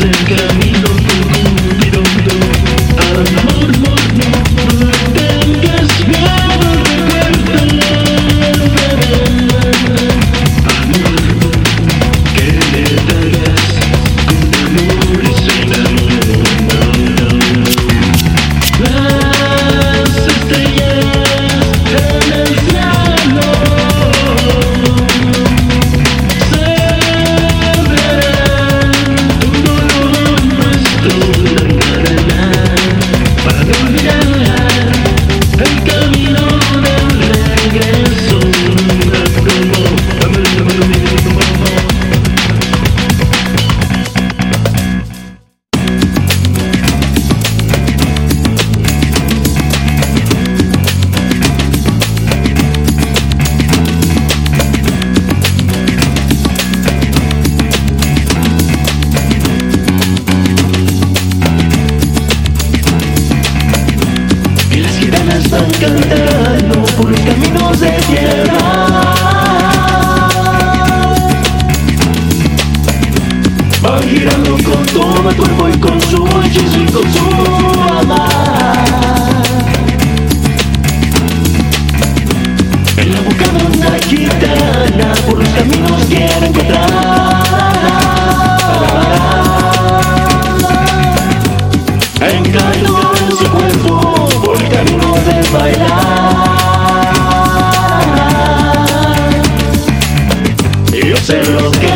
Lügen girando con todo el cuerpo y con su hechizo y con su alma. En la boca de una gitana por los caminos quiero encontrar. Encaído en su cuerpo por el camino de bailar. Yo sé lo que